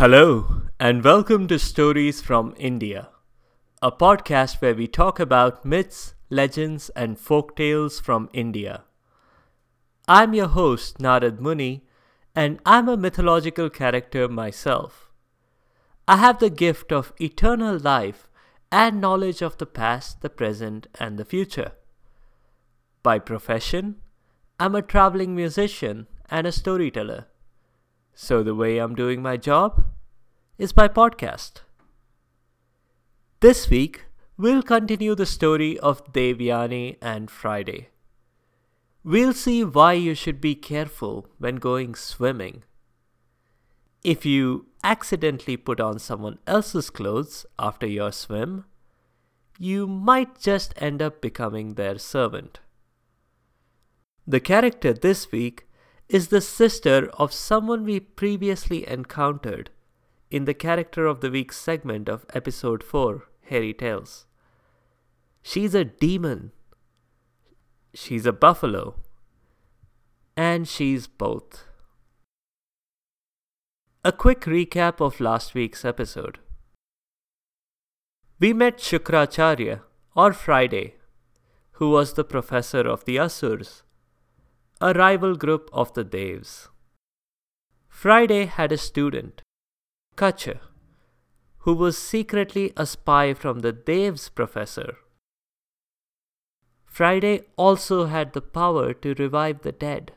Hello, and welcome to Stories from India, a podcast where we talk about myths, legends, and folk tales from India. I'm your host, Narad Muni, and I'm a mythological character myself. I have the gift of eternal life and knowledge of the past, the present, and the future. By profession, I'm a traveling musician and a storyteller. So the way I'm doing my job is by podcast. This week, we'll continue the story of Devyani and Friday. We'll see why you should be careful when going swimming. If you accidentally put on someone else's clothes after your swim, you might just end up becoming their servant. The character this week is the sister of someone we previously encountered in the Character of the Week segment of episode 4, Hairy Tales. She's a demon. She's a buffalo. And she's both. A quick recap of last week's episode. We met Shukracharya, or Friday, who was the professor of the Asurs a rival group of the Devs. Friday had a student, Kacha, who was secretly a spy from the Devs professor. Friday also had the power to revive the dead.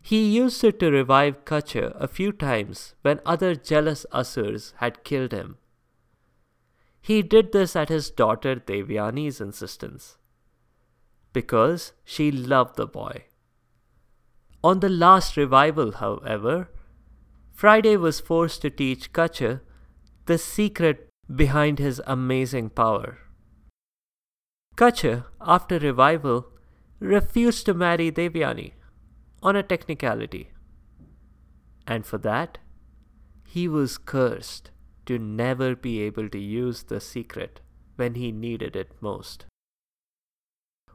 He used it to revive Kacha a few times when other jealous Asurs had killed him. He did this at his daughter Devyani's insistence because she loved the boy. On the last revival, however, Friday was forced to teach Kacha the secret behind his amazing power. Kacha, after revival, refused to marry Devyani on a technicality. And for that, he was cursed to never be able to use the secret when he needed it most.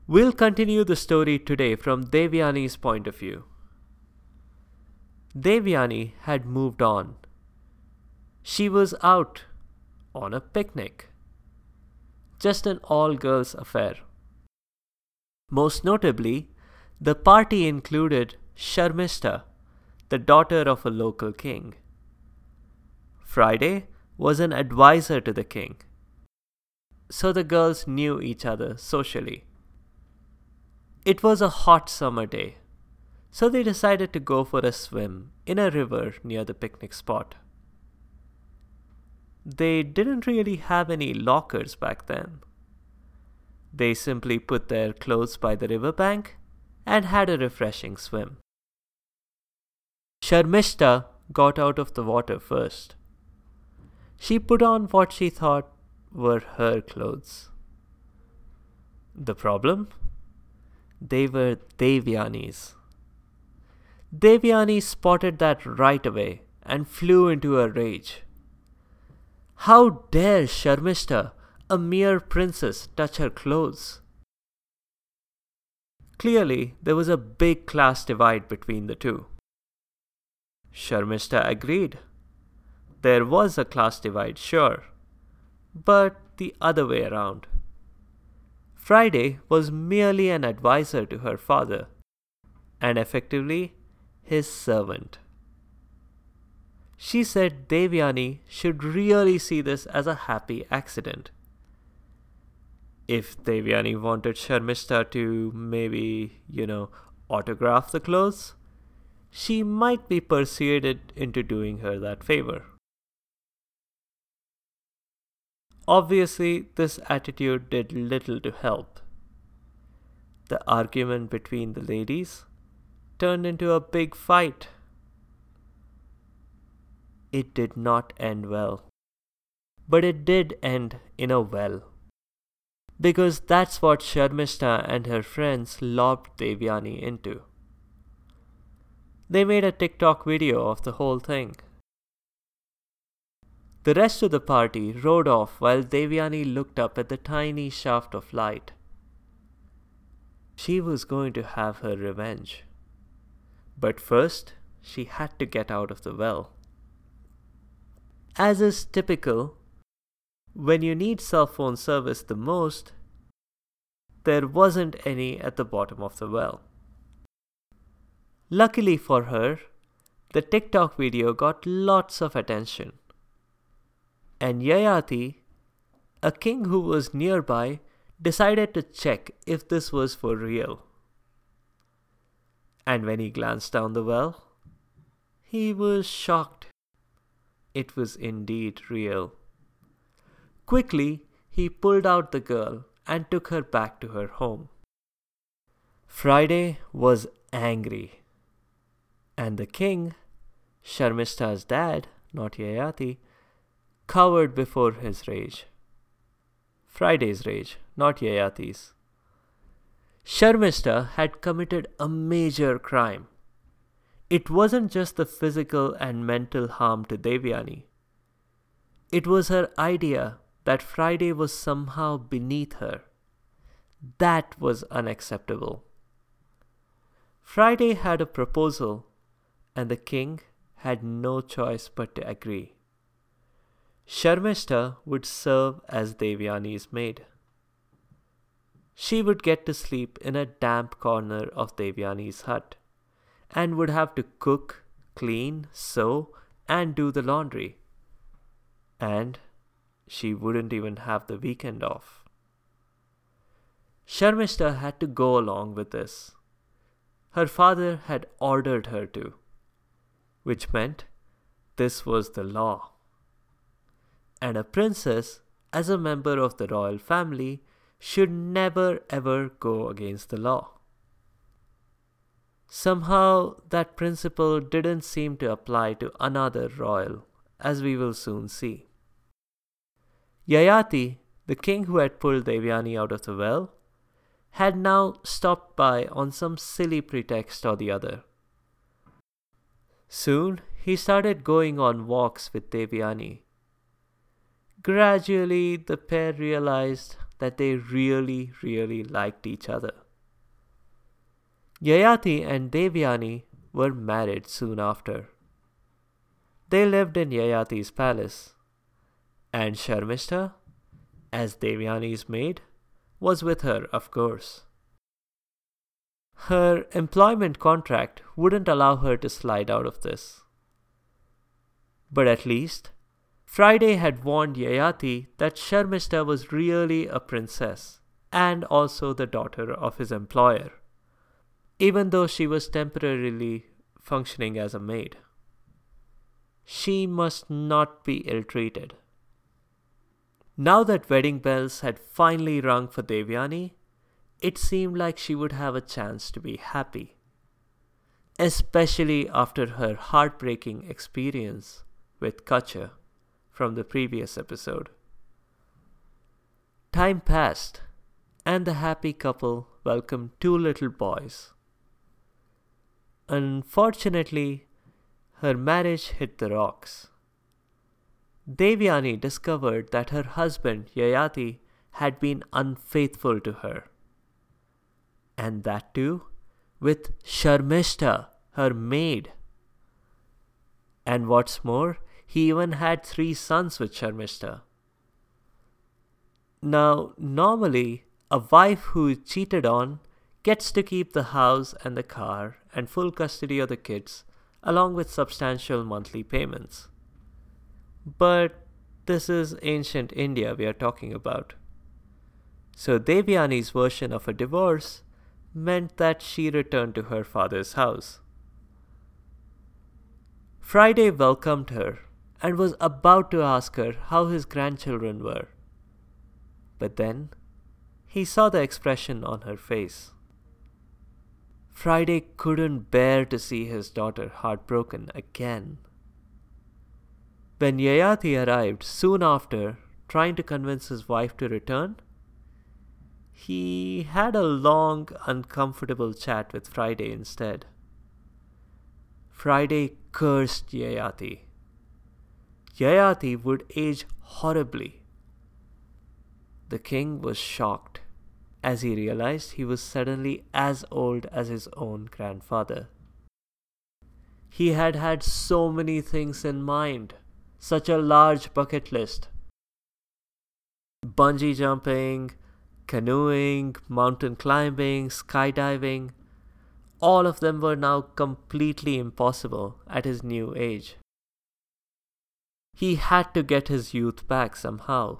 We'll continue the story today from Devyani's point of view. Devyani had moved on. She was out on a picnic. Just an all girls affair. Most notably, the party included Sharmista, the daughter of a local king. Friday was an advisor to the king, so the girls knew each other socially. It was a hot summer day, so they decided to go for a swim in a river near the picnic spot. They didn't really have any lockers back then. They simply put their clothes by the riverbank and had a refreshing swim. Sharmishta got out of the water first. She put on what she thought were her clothes. The problem? They were Devyani's. Devyani spotted that right away and flew into a rage. How dare Sharmishta, a mere princess, touch her clothes? Clearly, there was a big class divide between the two. Sharmishta agreed. There was a class divide, sure, but the other way around. Friday was merely an advisor to her father, and effectively his servant. She said Devyani should really see this as a happy accident. If Devyani wanted Sharmishta to maybe, you know, autograph the clothes, she might be persuaded into doing her that favor. Obviously, this attitude did little to help. The argument between the ladies turned into a big fight. It did not end well. But it did end in a well. Because that's what Sharmishta and her friends lobbed Devyani into. They made a TikTok video of the whole thing. The rest of the party rode off while Devyani looked up at the tiny shaft of light. She was going to have her revenge. But first, she had to get out of the well. as is typical, when you need cell phone service the most, there wasn't any at the bottom of the well. Luckily for her, the TikTok video got lots of attention. And Yayati, a king who was nearby, decided to check if this was for real. And when he glanced down the well, he was shocked. It was indeed real. Quickly, he pulled out the girl and took her back to her home. Friday was angry. And the king, Sharmista's dad, not Yayati, cowered before his rage. Friday's rage, not Yayati's. Sharmista had committed a major crime. It wasn't just the physical and mental harm to Devyani. It was her idea that Friday was somehow beneath her. That was unacceptable. Friday had a proposal, and the king had no choice but to agree. Sharmista would serve as Devyani's maid. She would get to sleep in a damp corner of Devyani's hut and would have to cook, clean, sew, and do the laundry. And she wouldn't even have the weekend off. Sharmista had to go along with this. Her father had ordered her to, which meant this was the law and a princess, as a member of the royal family, should never ever go against the law. Somehow, that principle didn't seem to apply to another royal, as we will soon see. Yayati, the king who had pulled Devyani out of the well, had now stopped by on some silly pretext or the other. Soon he started going on walks with Devyani, Gradually, the pair realized that they really, really liked each other. Yayati and Devyani were married soon after. They lived in Yayati's palace, and Sharmista, as Devyani's maid, was with her, of course. Her employment contract wouldn't allow her to slide out of this. But at least Friday had warned Yayati that Sharmista was really a princess and also the daughter of his employer, even though she was temporarily functioning as a maid. She must not be ill treated. Now that wedding bells had finally rung for Devyani, it seemed like she would have a chance to be happy, especially after her heartbreaking experience with Kacha from the previous episode. Time passed, and the happy couple welcomed two little boys. Unfortunately, her marriage hit the rocks. Devyani discovered that her husband, Yayati, had been unfaithful to her. And that too with Sharmista, her maid. And what's more, he even had three sons with Sharmista. Now, normally, a wife who is cheated on gets to keep the house and the car and full custody of the kids, along with substantial monthly payments. But this is ancient India we are talking about. So Devyani's version of a divorce meant that she returned to her father's house. Friday welcomed her and was about to ask her how his grandchildren were. But then he saw the expression on her face. Friday couldn't bear to see his daughter heartbroken again. When Yayati arrived soon after, trying to convince his wife to return, he had a long, uncomfortable chat with Friday instead. Friday cursed Yayati Yayati would age horribly. The king was shocked as he realized he was suddenly as old as his own grandfather. He had had so many things in mind such a large bucket list. Bungee jumping, canoeing, mountain climbing, skydiving, all of them were now completely impossible at his new age. He had to get his youth back somehow.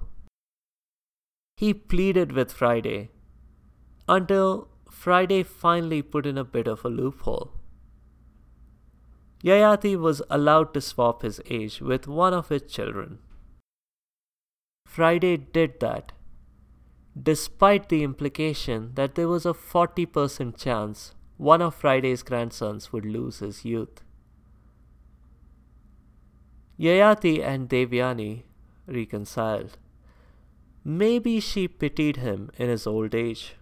He pleaded with Friday until Friday finally put in a bit of a loophole. Yayati was allowed to swap his age with one of his children. Friday did that, despite the implication that there was a 40% chance one of Friday's grandsons would lose his youth. Yayati and Devyani reconciled. Maybe she pitied him in his old age.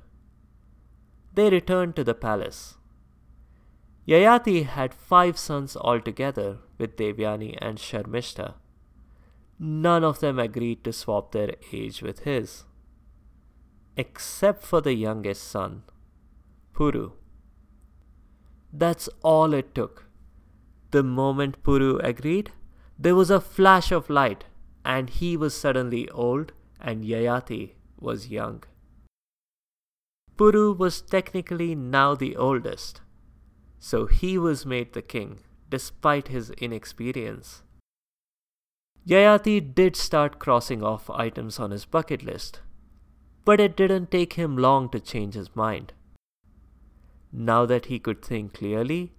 They returned to the palace. Yayati had five sons altogether with Devyani and Sharmishta. None of them agreed to swap their age with his, except for the youngest son, Puru. That's all it took. The moment Puru agreed, there was a flash of light, and he was suddenly old, and Yayati was young. Puru was technically now the oldest, so he was made the king despite his inexperience. Yayati did start crossing off items on his bucket list, but it didn't take him long to change his mind. Now that he could think clearly,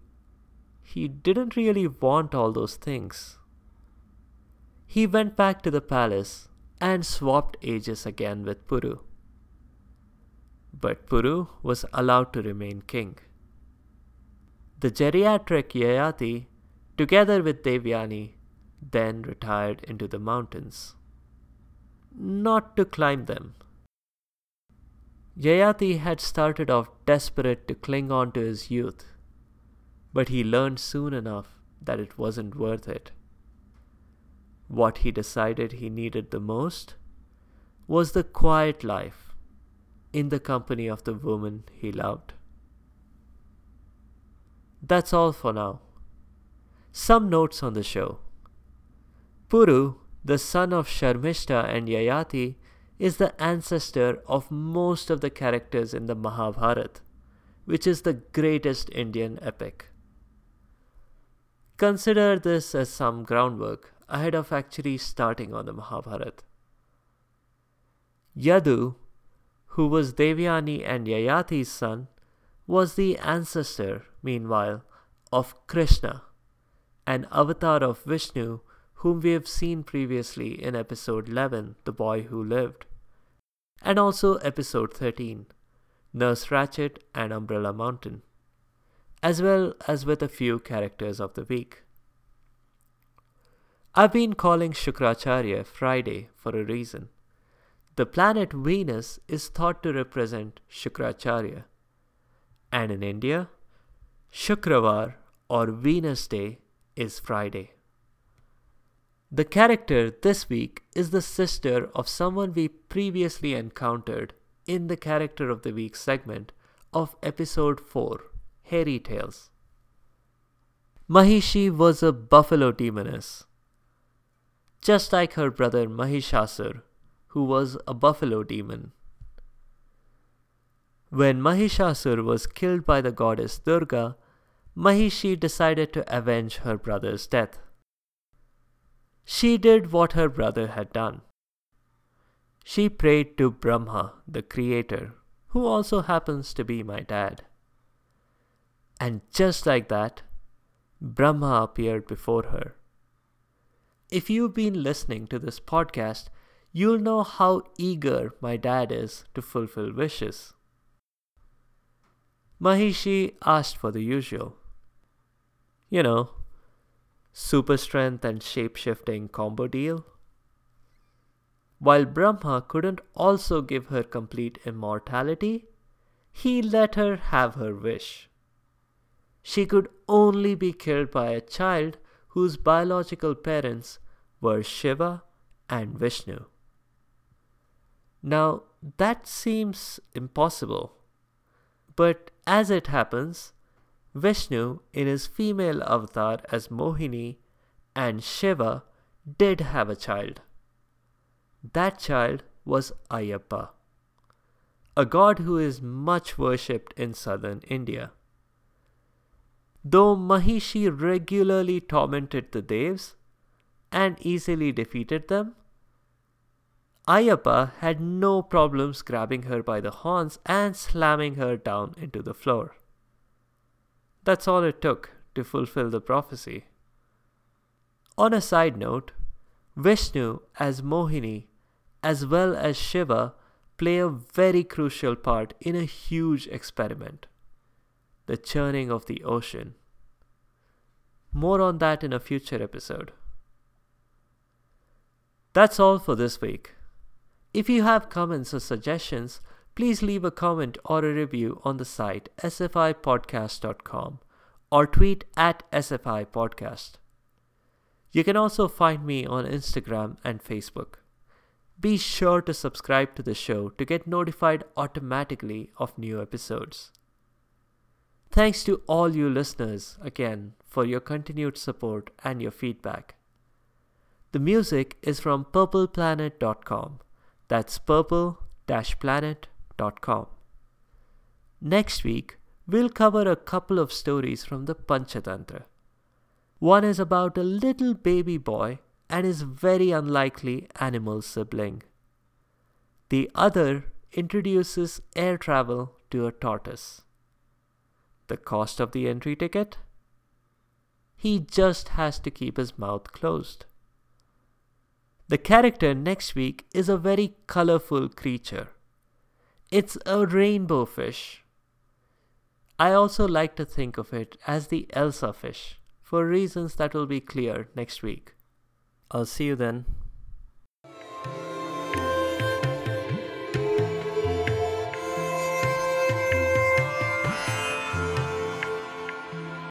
he didn't really want all those things. He went back to the palace and swapped ages again with Puru. But Puru was allowed to remain king. The geriatric Yayati, together with Devyani, then retired into the mountains. Not to climb them. Yayati had started off desperate to cling on to his youth, but he learned soon enough that it wasn't worth it. What he decided he needed the most was the quiet life in the company of the woman he loved. That's all for now. Some notes on the show. Puru, the son of Sharmishta and Yayati, is the ancestor of most of the characters in the Mahabharata, which is the greatest Indian epic. Consider this as some groundwork ahead of actually starting on the Mahabharata. Yadu, who was Devyani and Yayati's son, was the ancestor, meanwhile, of Krishna, an avatar of Vishnu whom we have seen previously in episode 11, The Boy Who Lived, and also episode 13, Nurse Ratchet and Umbrella Mountain, as well as with a few characters of the week. I've been calling Shukracharya Friday for a reason. The planet Venus is thought to represent Shukracharya, and in India, Shukravar or Venus Day is Friday. The character this week is the sister of someone we previously encountered in the Character of the Week segment of episode 4 Hairy Tales. Mahishi was a buffalo demoness just like her brother Mahishasur, who was a buffalo demon. When Mahishasur was killed by the goddess Durga, Mahishi decided to avenge her brother's death. She did what her brother had done. She prayed to Brahma, the creator, who also happens to be my dad. And just like that, Brahma appeared before her. If you've been listening to this podcast, you'll know how eager my dad is to fulfill wishes. Mahishi asked for the usual. You know, super strength and shape shifting combo deal. While Brahma couldn't also give her complete immortality, he let her have her wish. She could only be killed by a child whose biological parents were Shiva and Vishnu. Now, that seems impossible. But as it happens, Vishnu, in his female avatar as Mohini, and Shiva, did have a child. That child was Ayappa, a god who is much worshipped in southern India. Though Mahishi regularly tormented the Devs and easily defeated them, Ayappa had no problems grabbing her by the horns and slamming her down into the floor. That's all it took to fulfill the prophecy. On a side note, Vishnu as Mohini as well as Shiva play a very crucial part in a huge experiment the churning of the ocean. More on that in a future episode. That's all for this week. If you have comments or suggestions, please leave a comment or a review on the site sfipodcast.com or tweet at sfipodcast. You can also find me on Instagram and Facebook. Be sure to subscribe to the show to get notified automatically of new episodes. Thanks to all you listeners again for your continued support and your feedback. The music is from purpleplanet.com. That's purple-planet.com. Next week, we'll cover a couple of stories from the Panchatantra. One is about a little baby boy and his very unlikely animal sibling. The other introduces air travel to a tortoise. The cost of the entry ticket? He just has to keep his mouth closed. The character next week is a very colorful creature. It's a rainbow fish. I also like to think of it as the Elsa fish, for reasons that will be clear next week. I'll see you then.